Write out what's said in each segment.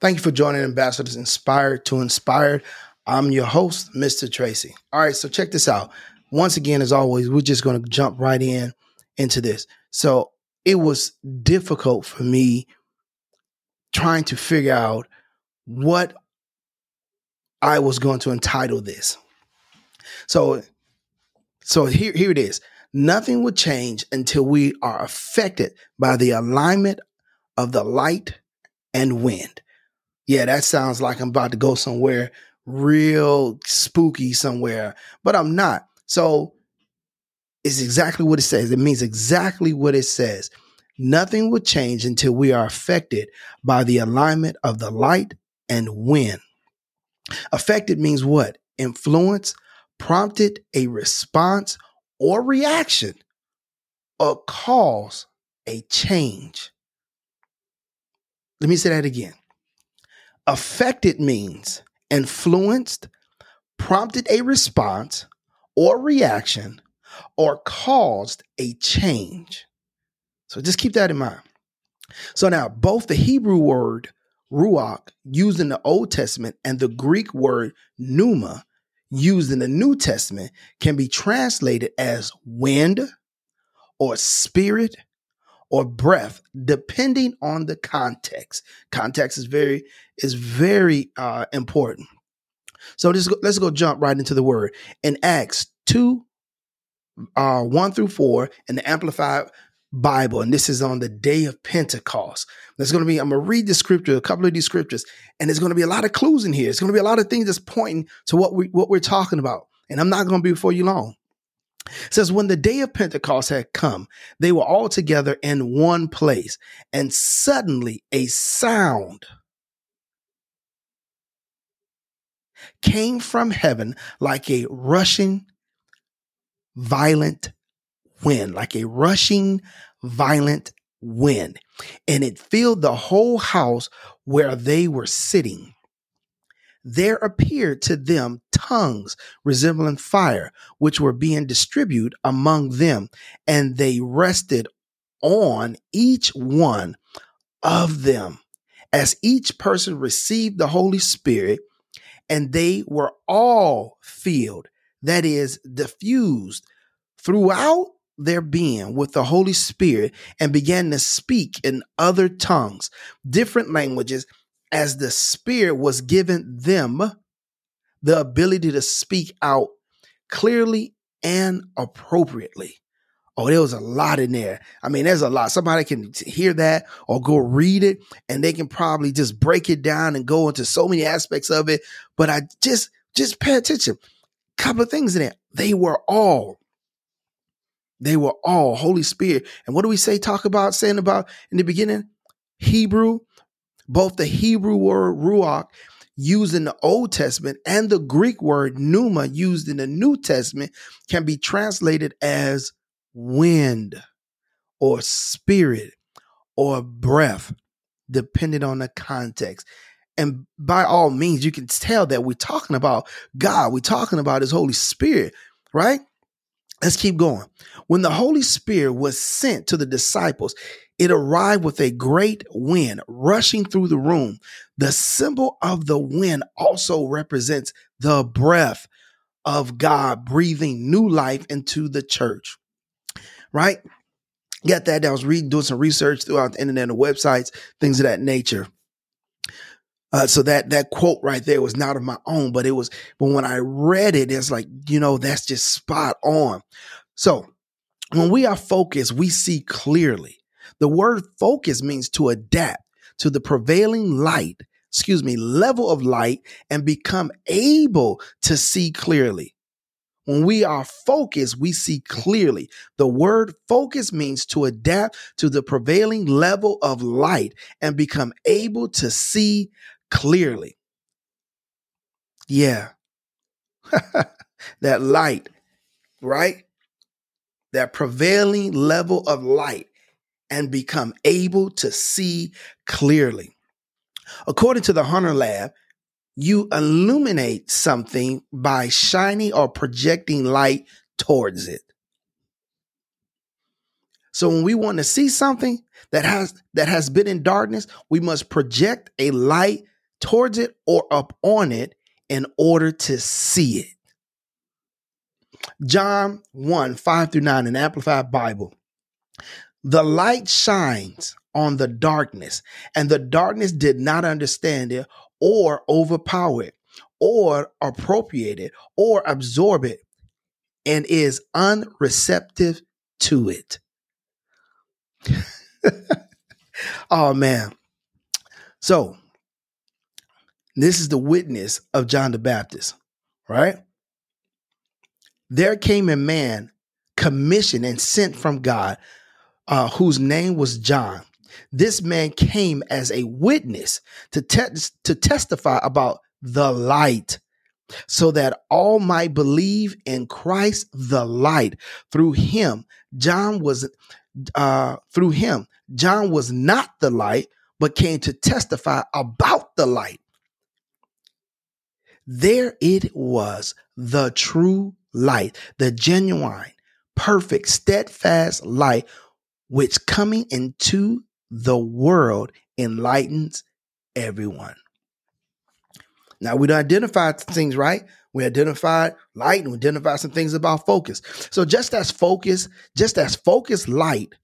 Thank you for joining Ambassadors Inspired to Inspired. I'm your host, Mr. Tracy. All right, so check this out. Once again, as always, we're just going to jump right in into this. So it was difficult for me trying to figure out what I was going to entitle this. So, so here, here it is. Nothing will change until we are affected by the alignment of the light and wind. Yeah, that sounds like I'm about to go somewhere real spooky somewhere, but I'm not. So it's exactly what it says. It means exactly what it says. Nothing will change until we are affected by the alignment of the light and wind. Affected means what? Influence, prompted a response or reaction, or cause a change. Let me say that again. Affected means influenced, prompted a response or reaction, or caused a change. So just keep that in mind. So now, both the Hebrew word ruach used in the Old Testament and the Greek word pneuma used in the New Testament can be translated as wind or spirit or breath depending on the context. Context is very is very uh, important. So let's go, let's go jump right into the word. In acts 2 uh, 1 through 4 in the amplified bible and this is on the day of pentecost. There's going to be i'm going to read the scripture a couple of these scriptures and there's going to be a lot of clues in here. It's going to be a lot of things that's pointing to what we what we're talking about and i'm not going to be before you long says, when the day of Pentecost had come, they were all together in one place, and suddenly a sound came from heaven like a rushing, violent wind, like a rushing, violent wind. And it filled the whole house where they were sitting there appeared to them tongues resembling fire, which were being distributed among them, and they rested on each one of them. As each person received the Holy Spirit, and they were all filled, that is, diffused throughout their being with the Holy Spirit, and began to speak in other tongues, different languages as the Spirit was given them the ability to speak out clearly and appropriately. Oh, there was a lot in there. I mean, there's a lot. Somebody can hear that or go read it and they can probably just break it down and go into so many aspects of it. But I just, just pay attention. Couple of things in there. They were all, they were all Holy Spirit. And what do we say, talk about, saying about in the beginning? Hebrew, both the Hebrew word ruach used in the Old Testament and the Greek word pneuma used in the New Testament can be translated as wind or spirit or breath, depending on the context. And by all means, you can tell that we're talking about God, we're talking about His Holy Spirit, right? Let's keep going. When the Holy Spirit was sent to the disciples, it arrived with a great wind rushing through the room. The symbol of the wind also represents the breath of God breathing new life into the church. Right? Get that. I was reading, doing some research throughout the internet and websites, things of that nature. Uh, so that that quote right there was not of my own, but it was. But when I read it, it's like you know that's just spot on. So when we are focused, we see clearly. The word focus means to adapt to the prevailing light, excuse me, level of light, and become able to see clearly. When we are focused, we see clearly. The word focus means to adapt to the prevailing level of light and become able to see clearly. Yeah. that light, right? That prevailing level of light and become able to see clearly. According to the Hunter Lab, you illuminate something by shining or projecting light towards it. So when we want to see something that has that has been in darkness, we must project a light towards it or up on it in order to see it. John 1 5 through 9 in Amplified Bible. The light shines on the darkness, and the darkness did not understand it or overpower it or appropriate it or absorb it and is unreceptive to it. oh man. So, this is the witness of John the Baptist, right? There came a man commissioned and sent from God, uh, whose name was John. This man came as a witness to, te- to testify about the light, so that all might believe in Christ the light. Through him, John was uh, through him, John was not the light, but came to testify about the light. There it was, the true light, the genuine, perfect, steadfast light, which coming into the world enlightens everyone. Now we identified things, right? We identified light and we identified some things about focus. So just as focus, just as focus light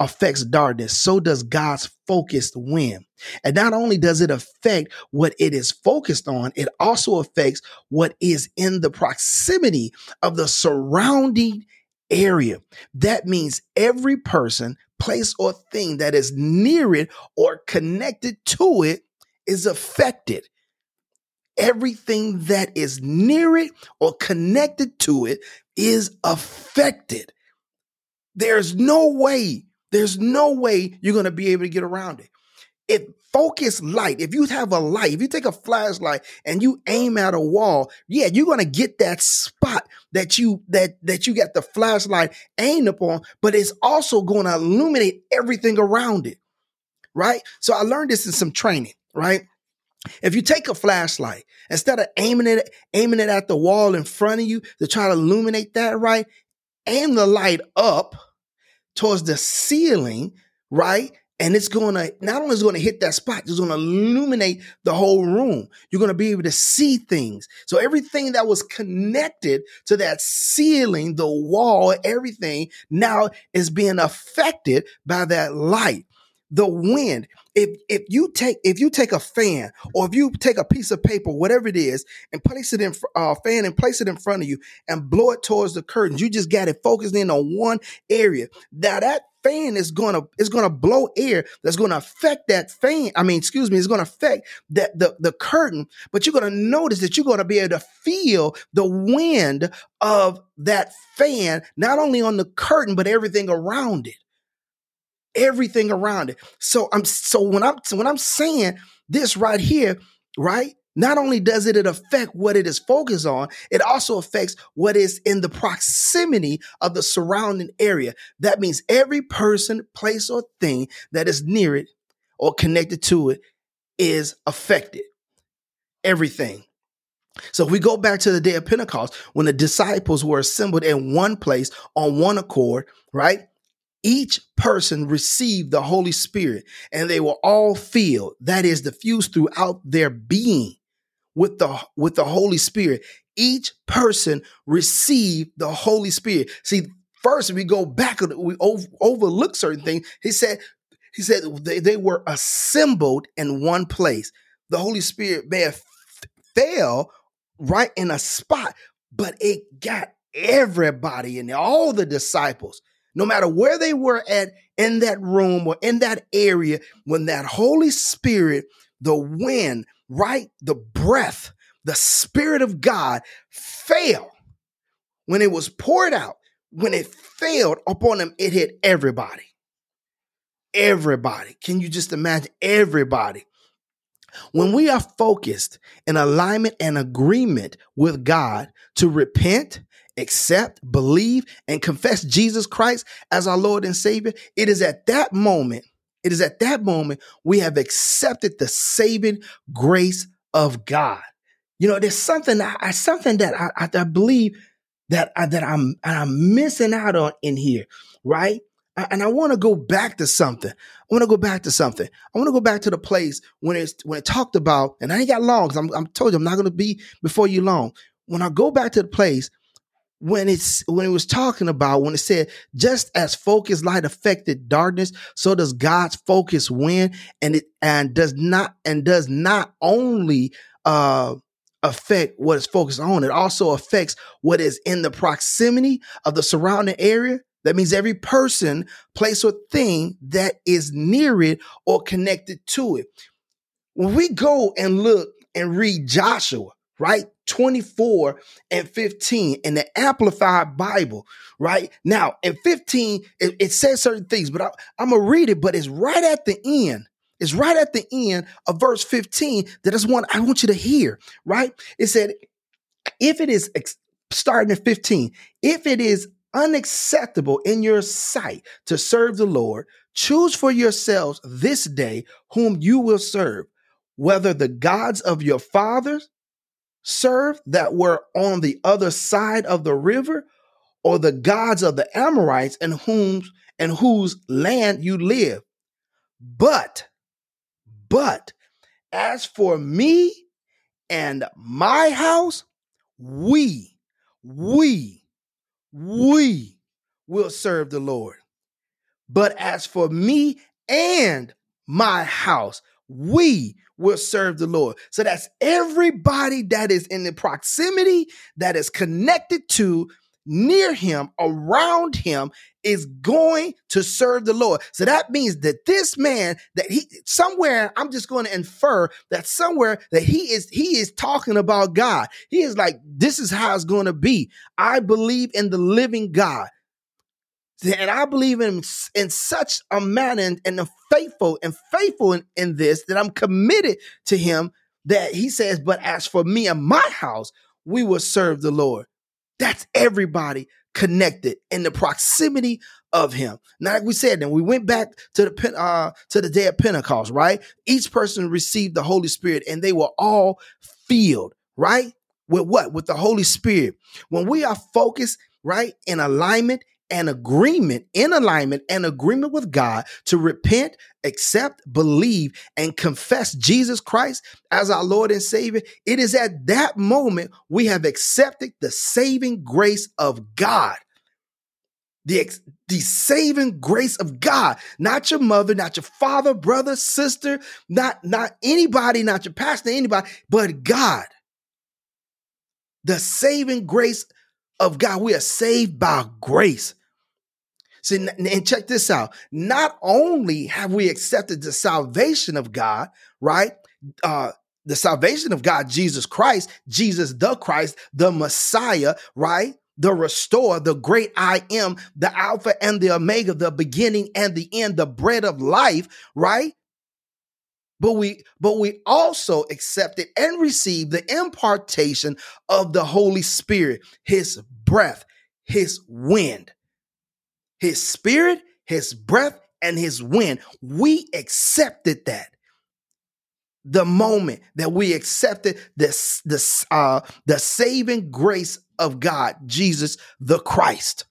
affects darkness, so does God's focused wind. And not only does it affect what it is focused on, it also affects what is in the proximity of the surrounding area. That means every person, place, or thing that is near it or connected to it is affected everything that is near it or connected to it is affected. There's no way, there's no way you're going to be able to get around it. If focus light, if you have a light, if you take a flashlight and you aim at a wall, yeah, you're going to get that spot that you that that you got the flashlight aimed upon, but it's also going to illuminate everything around it. Right? So I learned this in some training, right? If you take a flashlight, instead of aiming it, aiming it at the wall in front of you to try to illuminate that right, aim the light up towards the ceiling, right? And it's to, not only is to hit that spot, it's to illuminate the whole room. You're to be able to see things. So everything that was connected to that ceiling, the wall, everything now is being affected by that light the wind. If if you take if you take a fan or if you take a piece of paper whatever it is and place it in uh, fan and place it in front of you and blow it towards the curtains you just got it focused in on one area. Now that fan is gonna is gonna blow air that's gonna affect that fan i mean excuse me it's gonna affect that the the curtain but you're gonna notice that you're gonna be able to feel the wind of that fan not only on the curtain but everything around it everything around it. So I'm so when I'm so when I'm saying this right here, right? Not only does it affect what it is focused on, it also affects what is in the proximity of the surrounding area. That means every person, place, or thing that is near it or connected to it is affected. Everything. So if we go back to the day of Pentecost, when the disciples were assembled in one place on one accord, right? Each person received the Holy Spirit and they were all filled, that is, diffused throughout their being with the, with the Holy Spirit. Each person received the Holy Spirit. See, first we go back, we overlook certain things. He said, he said they, they were assembled in one place. The Holy Spirit may have fell right in a spot, but it got everybody in there, all the disciples no matter where they were at in that room or in that area, when that Holy Spirit, the wind, right, the breath, the Spirit of God fell, when it was poured out, when it failed upon them, it hit everybody. Everybody. Can you just imagine? Everybody. When we are focused in alignment and agreement with God to repent accept, believe, and confess Jesus Christ as our Lord and Savior, it is at that moment, it is at that moment we have accepted the saving grace of God. You know, there's something, I, something that I, I, I believe that I, that I'm I'm missing out on in here, right? and I want to go back to something. I want to go back to something. I want to go back to the place when it's when it talked about, and I ain't got long because I'm, I'm told you I'm not going to be before you long. When I go back to the place when it's when it was talking about when it said just as focus light affected darkness so does god's focus win and it and does not and does not only uh affect what is focused on it also affects what is in the proximity of the surrounding area. That means every person place or thing that is near it or connected to it. When we go and look and read joshua right 24 and 15 in the Amplified Bible, right? Now, in 15, it, it says certain things, but I, I'm going to read it, but it's right at the end. It's right at the end of verse 15 that is one I want you to hear, right? It said, if it is ex- starting at 15, if it is unacceptable in your sight to serve the Lord, choose for yourselves this day whom you will serve, whether the gods of your fathers served that were on the other side of the river, or the gods of the Amorites in whom and whose land you live. But, but as for me and my house, we, we, we will serve the Lord. But as for me and my house, we will serve the Lord. So that's everybody that is in the proximity, that is connected to, near him, around him, is going to serve the Lord. So that means that this man, that he somewhere, I'm just going to infer that somewhere that he is he is talking about God. He is like, this is how it's going to be. I believe in the living God. And I believe in in such a manner and, and faithful and faithful in, in this that I'm committed to him that he says, but as for me and my house, we will serve the Lord. That's everybody connected in the proximity of him. Now, like we said, then we went back to the uh, to the day of Pentecost, right? Each person received the Holy Spirit, and they were all filled, right? With what? With the Holy Spirit. When we are focused, right, in alignment an agreement in alignment an agreement with God to repent, accept, believe, and confess Jesus Christ as our Lord and Savior, it is at that moment we have accepted the saving grace of God. The, the saving grace of God, not your mother, not your father, brother, sister, not, not anybody, not your pastor, anybody, but God. The saving grace of God. We are saved by grace. See, and check this out. Not only have we accepted the salvation of God, right? Uh, the salvation of God, Jesus Christ, Jesus the Christ, the Messiah, right? The restorer, the great I am, the Alpha and the Omega, the beginning and the end, the bread of life, right? But we, but we also accepted and received the impartation of the Holy Spirit, his breath, his wind his spirit, his breath, and his wind. We accepted that. The moment that we accepted this, this, uh, the saving grace of God, Jesus the Christ.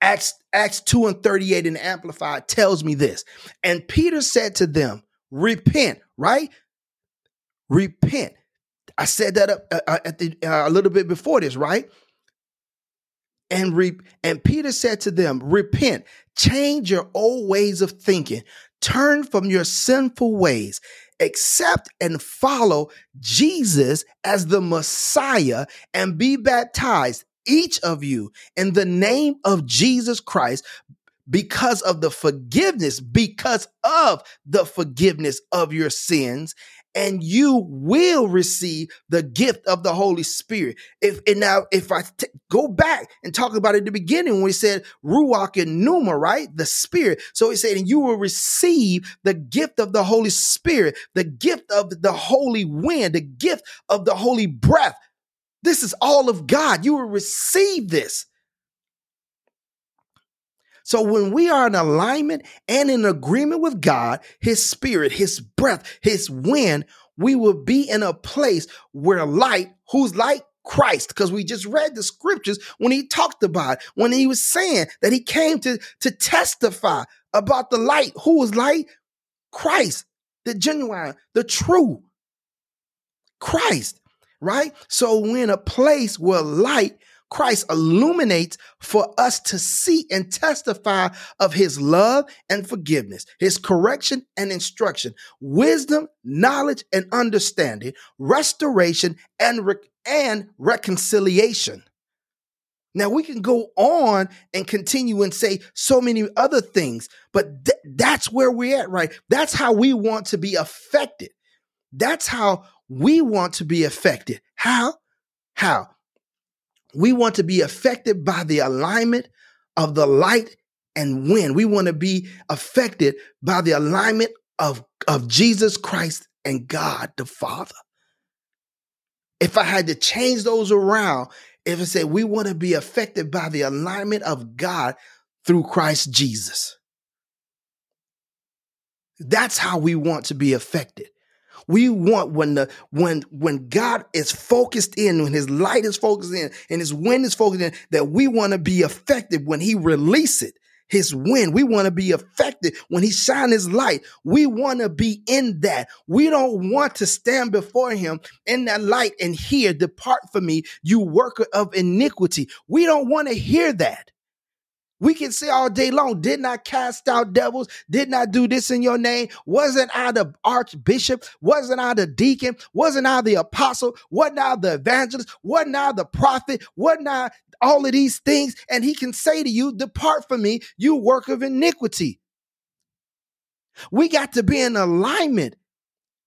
Acts, Acts 2 and 38 in Amplified tells me this. And Peter said to them, Repent, right? Repent. I said that up, uh, uh at the, uh, a little bit before this, right? And re- and Peter said to them, "Repent, change your old ways of thinking, turn from your sinful ways, accept and follow Jesus as the Messiah, and be baptized, each of you, in the name of Jesus Christ." Because of the forgiveness, because of the forgiveness of your sins, and you will receive the gift of the Holy Spirit. If and now, if I t- go back and talk about it at the beginning when we said ruach and pneuma, right, the Spirit. So he said, and you will receive the gift of the Holy Spirit, the gift of the Holy Wind, the gift of the Holy Breath. This is all of God. You will receive this. So when we are in alignment and in agreement with God, his spirit, his breath, his wind, we will be in a place where light, whose light? Christ, because we just read the scriptures when he talked about it, when he was saying that he came to, to testify about the light. Who was light? Christ, the genuine, the true Christ, right? So when a place where light Christ illuminates for us to see and testify of his love and forgiveness, his correction and instruction, wisdom, knowledge and understanding, restoration and, re- and reconciliation. Now we can go on and continue and say so many other things, but th- that's where we're at, right? That's how we want to be affected. That's how we want to be affected. How? How? We want to be affected by the alignment of the light and wind. We want to be affected by the alignment of, of Jesus Christ and God the Father. If I had to change those around, if I said we want to be affected by the alignment of God through Christ Jesus. That's how we want to be affected. We want when the when when God is focused in, when his light is focused in and his wind is focused in, that we want to be effective when he release it. His wind. We want to be affected when he shine his light. We want to be in that. We don't want to stand before him in that light and hear, depart from me, you worker of iniquity. We don't want to hear that. We can say all day long, did not cast out devils, did not do this in your name. Wasn't I the archbishop? Wasn't I the deacon? Wasn't I the apostle? Wasn't I the evangelist? Wasn't I the prophet? Wasn't I all of these things? And he can say to you, depart from me, you work of iniquity. We got to be in alignment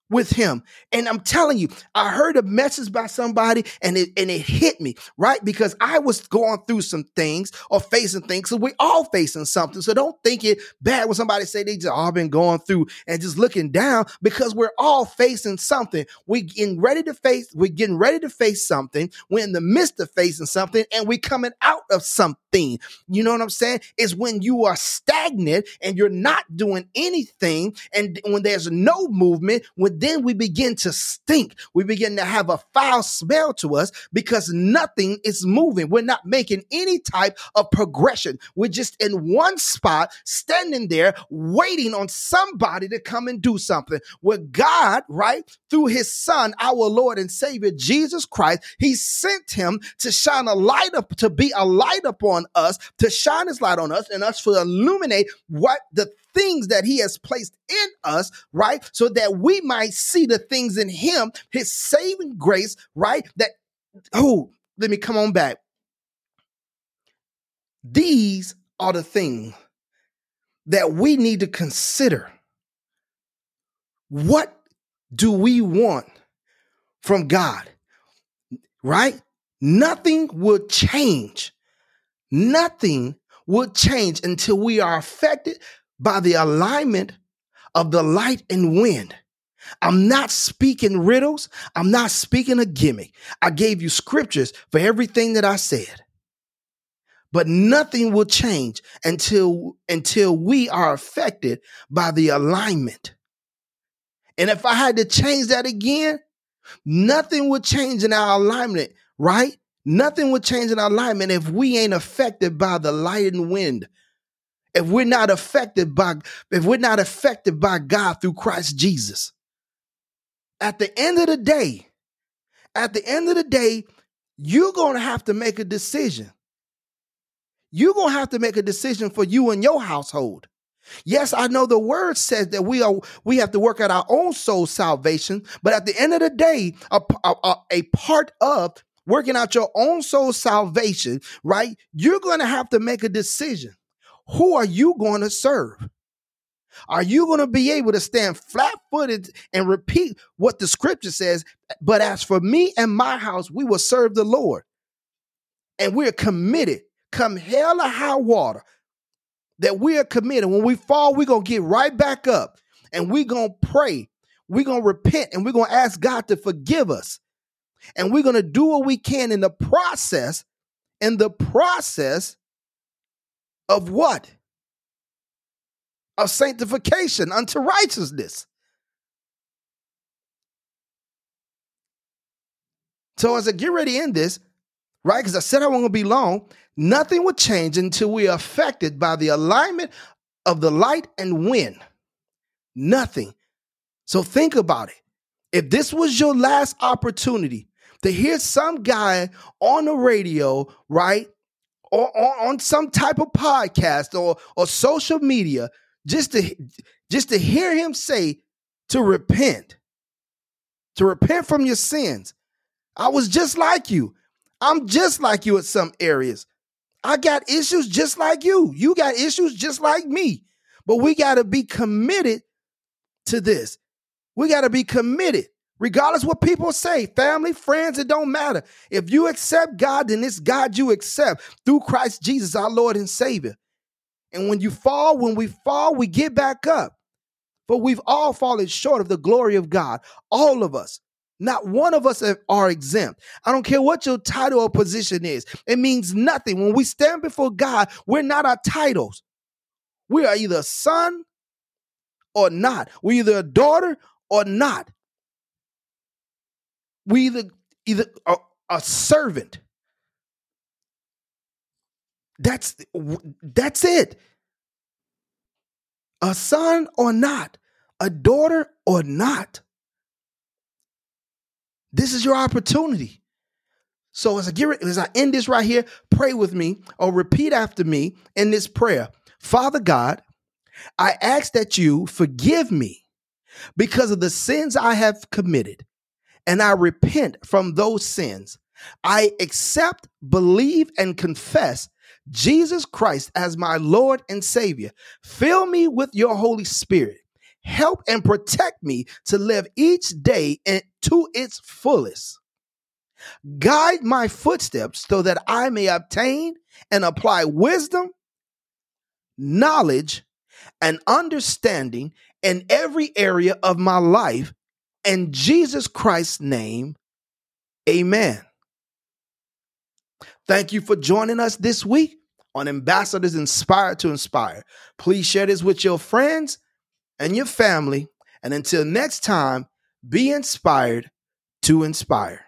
with him. And I'm telling you, I heard a message by somebody and it and it hit me, right? Because I was going through some things or facing things. So we all facing something. So don't think it bad when somebody say they just all been going through and just looking down because we're all facing something. We getting ready to face, we're getting ready to face something. We're in the midst of facing something and we coming out of something. You know what I'm saying? Is when you are stagnant and you're not doing anything and when there's no movement, when then we begin to stink. We begin to have a foul smell to us because nothing is moving. We're not making any type of progression. We're just in one spot, standing there, waiting on somebody to come and do something. Where God, right, through his son, our Lord and Savior, Jesus Christ, he sent him to shine a light up, to be a light upon us, to shine his light on us and us to illuminate what the things that he has placed in us, right? So that we might see the things in him, his saving grace, right? That, oh, let me come on back. These are the things that we need to consider. What do we want from God? Right? Nothing will change. Nothing will change until we are affected by the alignment of the light and wind. I'm not speaking riddles. I'm not speaking a gimmick. I gave you scriptures for everything that I said. But nothing will change until, until we are affected by the alignment. And if I had to change that again, nothing would change in our alignment, right? Nothing would change in our alignment if we ain't affected by the light and wind if we're not affected by if we're not affected by God through Christ Jesus. At the end of the day, at the end of the day, you're going to have to make a decision. You're going to have to make a decision for you and your household. Yes, I know the word says that we are we have to work out our own soul salvation, but at the end of the day, a, a, a part of working out your own soul salvation, right? You're going to have to make a decision. Who are you going to serve? Are you going to be able to stand flat footed and repeat what the scripture says? But as for me and my house, we will serve the Lord. And we're committed, come hell or high water, that we are committed. When we fall, we're going to get right back up and we're going to pray. We're going to repent and we're going to ask God to forgive us. And we're going to do what we can in the process. In the process, of what? Of sanctification unto righteousness. So as I get ready to end this, right? Because I said I wasn't gonna be long, nothing would change until we are affected by the alignment of the light and wind. Nothing. So think about it. If this was your last opportunity to hear some guy on the radio, right? Or, or on some type of podcast or or social media, just to just to hear him say to repent, to repent from your sins. I was just like you. I'm just like you in some areas. I got issues just like you. You got issues just like me. But we got to be committed to this. We got to be committed, regardless what people say, family, friends, it don't matter. If you accept God, then it's God you accept through Christ Jesus, our Lord and Savior. And when you fall, when we fall, we get back up. But we've all fallen short of the glory of God, all of us. Not one of us are exempt. I don't care what your title or position is. It means nothing. When we stand before God, we're not our titles. We are either a son or not. We're either a daughter or not. We either either a, a servant. That's that's it. A son or not, a daughter or not. This is your opportunity. So as I get as I end this right here, pray with me or repeat after me in this prayer. Father God, I ask that you forgive me because of the sins I have committed, and I repent from those sins. I accept, believe, and confess Jesus Christ as my Lord and Savior. Fill me with your Holy Spirit. Help and protect me to live each day to its fullest. Guide my footsteps so that I may obtain and apply wisdom, knowledge, and understanding in every area of my life. In Jesus Christ's name, amen. Thank you for joining us this week on Ambassadors Inspired to Inspire. Please share this with your friends and your family. And until next time, be inspired to inspire.